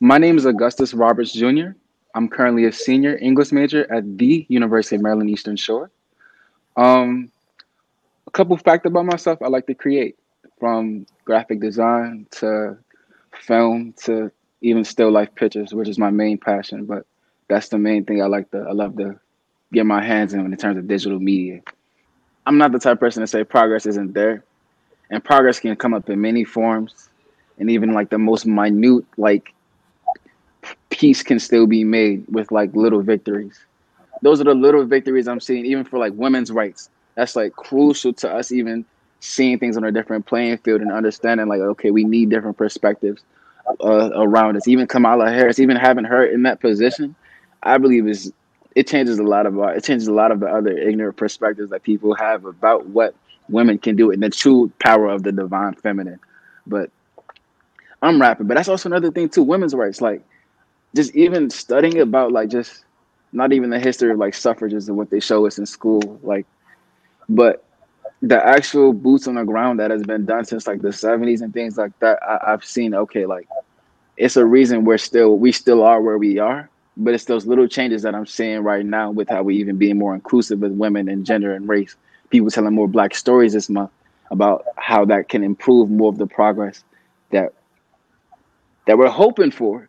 My name is Augustus Roberts Jr. I'm currently a senior English major at the University of Maryland Eastern Shore. Um, a couple facts about myself: I like to create, from graphic design to film to even still life pictures, which is my main passion. But that's the main thing I like to. I love to get my hands in in terms of digital media. I'm not the type of person to say progress isn't there, and progress can come up in many forms, and even like the most minute like piece can still be made with like little victories. Those are the little victories I'm seeing, even for like women's rights. That's like crucial to us even seeing things on a different playing field and understanding like okay, we need different perspectives uh, around us. Even Kamala Harris, even having her in that position, I believe is it changes a lot of our, it changes a lot of the other ignorant perspectives that people have about what women can do and the true power of the divine feminine. But I'm rapping, but that's also another thing too. Women's rights, like just even studying about like just not even the history of like suffrages and what they show us in school, like, but the actual boots on the ground that has been done since like the 70s and things like that. I, I've seen okay, like it's a reason we're still we still are where we are, but it's those little changes that I'm seeing right now with how we even being more inclusive with women and gender and race. People telling more black stories this month about how that can improve more of the progress that that we're hoping for